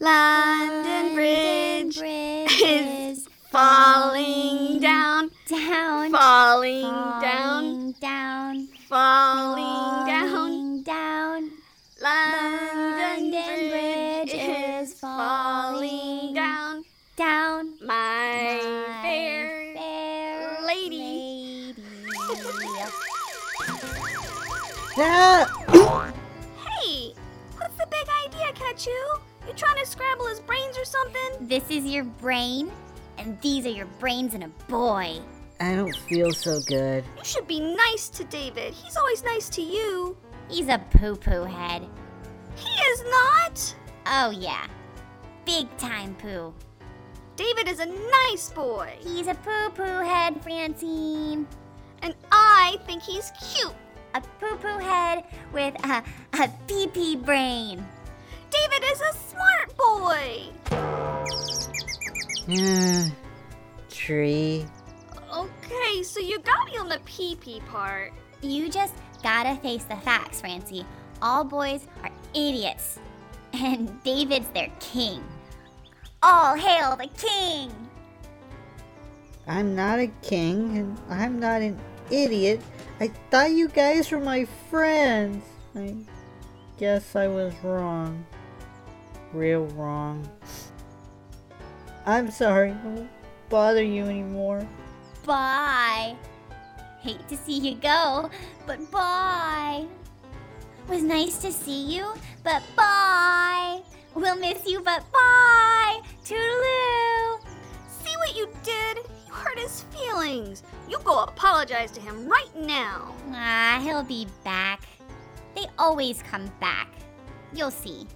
London Bridge Bridge is falling down, down, falling down, falling down, falling down. falling down. London London Bridge Bridge is is falling falling down. Down, My my fair fair lady. lady. Ah! Trying his brains or something? This is your brain, and these are your brains in a boy. I don't feel so good. You should be nice to David. He's always nice to you. He's a poo poo head. He is not. Oh, yeah. Big time poo. David is a nice boy, He's a poo poo head, Francine. and I think he's cute. A poo poo head with a, a pee pee brain. David is a smart boy. Yeah. Tree. Okay, so you got me on the pee pee part. You just gotta face the facts, Francie. All boys are idiots. And David's their king. All hail the king! I'm not a king, and I'm not an idiot. I thought you guys were my friends. I guess I was wrong. Real wrong. I'm sorry. I won't bother you anymore. Bye. Hate to see you go, but bye. Was nice to see you, but bye. We'll miss you, but bye. Toodaloo. See what you did? You hurt his feelings. You go apologize to him right now. Ah, he'll be back. They always come back. You'll see.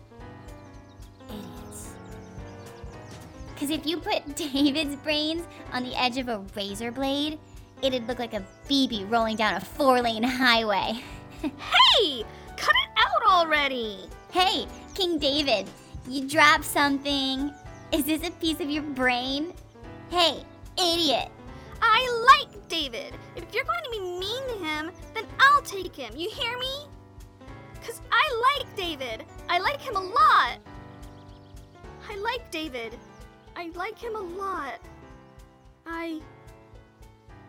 Because if you put David's brains on the edge of a razor blade, it'd look like a BB rolling down a four lane highway. Hey, cut it out already. hey, King David, you dropped something. Is this a piece of your brain? Hey, idiot. I like David. If you're going to be mean to him, then I'll take him. You hear me? Because I like David. I like him a lot. I like David. I like him a lot. I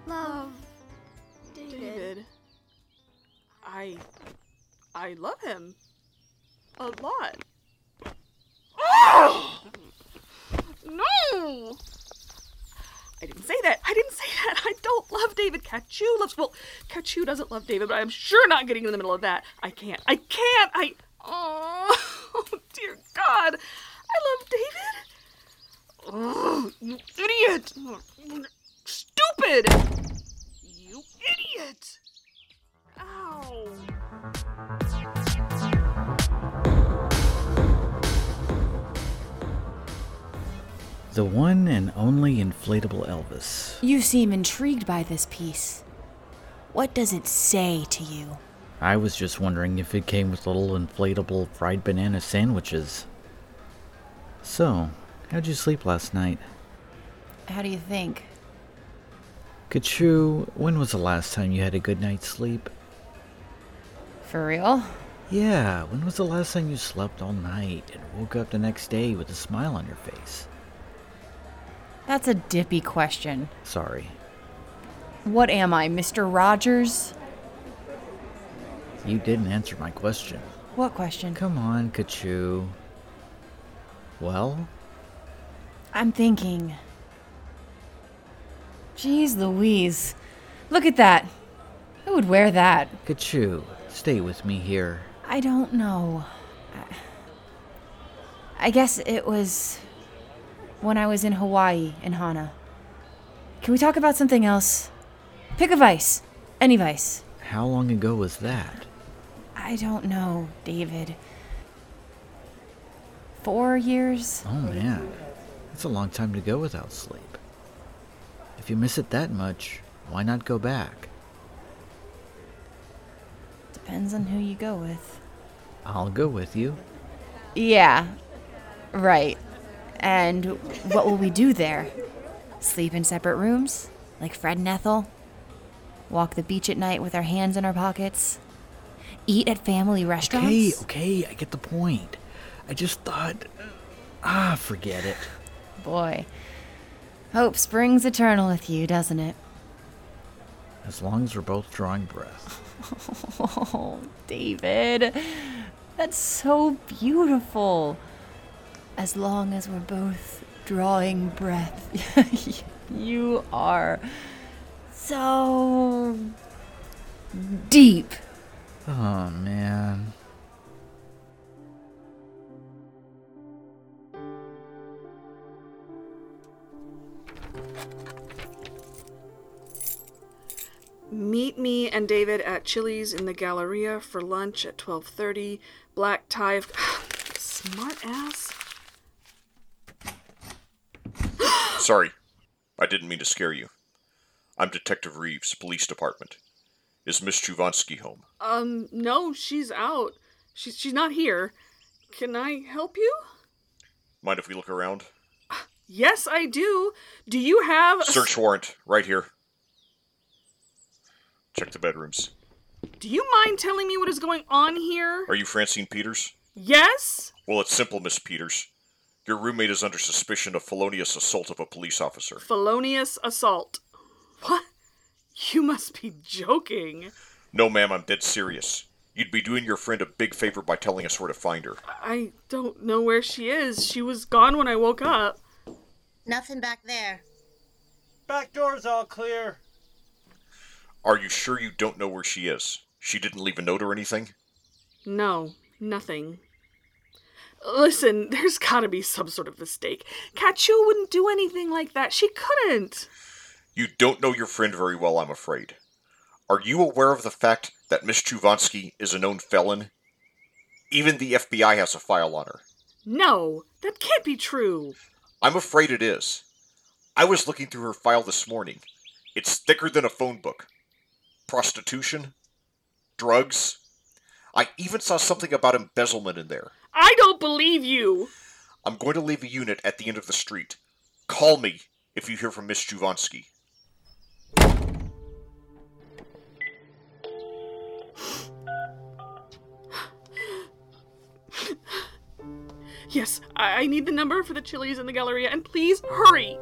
love David. David. I. I love him. A lot. Oh! No! I didn't say that. I didn't say that. I don't love David. Katchoo loves. Well, Katchoo doesn't love David, but I'm sure not getting in the middle of that. I can't. I can't. I. Oh, oh dear God. I love David. Oh, you idiot. Stupid. You idiot. Ow. The one and only inflatable Elvis. You seem intrigued by this piece. What does it say to you? I was just wondering if it came with little inflatable fried banana sandwiches. So, how'd you sleep last night? How do you think? Katchoo, when was the last time you had a good night's sleep? For real? Yeah, when was the last time you slept all night and woke up the next day with a smile on your face? That's a dippy question. Sorry. What am I, Mr. Rogers? You didn't answer my question. What question? Come on, Katchoo. Well, I'm thinking. Jeez Louise. Look at that. Who would wear that? Katchoo, stay with me here. I don't know. I- I guess it was when I was in Hawaii in Hana. Can we talk about something else? Pick a vice. Any vice. How long ago was that? I don't know, David. Four years? Oh man, that's a long time to go without sleep. If you miss it that much, why not go back? Depends on who you go with. I'll go with you. Yeah, right. And what will we do there? Sleep in separate rooms? Like Fred and Ethel? Walk the beach at night with our hands in our pockets? Eat at family restaurants? Okay, okay, I get the point. I just thought. Ah, forget it. Boy, hope springs eternal with you, doesn't it? As long as we're both drawing breath. Oh, David, that's so beautiful. As long as we're both drawing breath, you are so deep. Oh, man. Meet me and David at Chili's in the Galleria for lunch at 12:30. Black tie of smart ass. Sorry, I didn't mean to scare you. I'm Detective Reeves, Police Department. Is Miss Choovanski home? Um no, she's out. She's she's not here. Can I help you? Mind if we look around? Yes, I do. Do you have a- Search warrant, right here. Check the bedrooms. Do you mind telling me what is going on here? Are you Francine Peters? Yes? Well, it's simple, Miss Peters. Your roommate is under suspicion of felonious assault of a police officer. Felonious assault. What? You must be joking. No, ma'am, I'm dead serious. You'd be doing your friend a big favor by telling us where to find her. I don't know where she is. She was gone when I woke up. Nothing back there. Back door's all clear. Are you sure you don't know where she is? She didn't leave a note or anything? No, nothing. Listen, there's gotta be some sort of mistake. Katchoo wouldn't do anything like that. She couldn't. You don't know your friend very well, I'm afraid. Are you aware of the fact that Miss Choovanski is a known felon? Even the FBI has a file on her. No, that can't be true. I'm afraid it is. I was looking through her file this morning. It's thicker than a phone book. Prostitution? Drugs? I even saw something about embezzlement in there. I don't believe you. I'm going to leave a unit at the end of the street. Call me if you hear from Miss Choovanski. Yes, I, I need the number for the Chili's in the Galleria, and please hurry.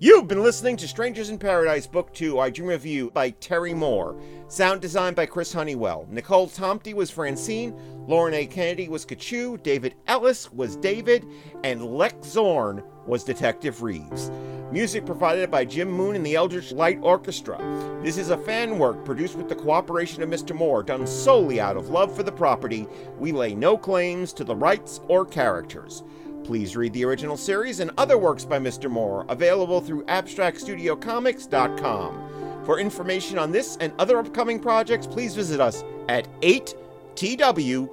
You've been listening to Strangers in Paradise, Book 2, I Dream of You by Terry Moore. Sound design by Chris Honeywell. Nicole Tomty was Francine, Lauren A. Kennedy was Katchoo, David Ellis was David, and Lex Zorn was Detective Reeves. Music provided by Jim Moon and the Eldritch Light Orchestra. This is a fan work produced with the cooperation of Mr. Moore, done solely out of love for the property. We lay no claims to the rights or characters. Please read the original series and other works by Mr. Moore, available through abstractstudiocomics.com. For information on this and other upcoming projects, please visit us at 8tw.ninja.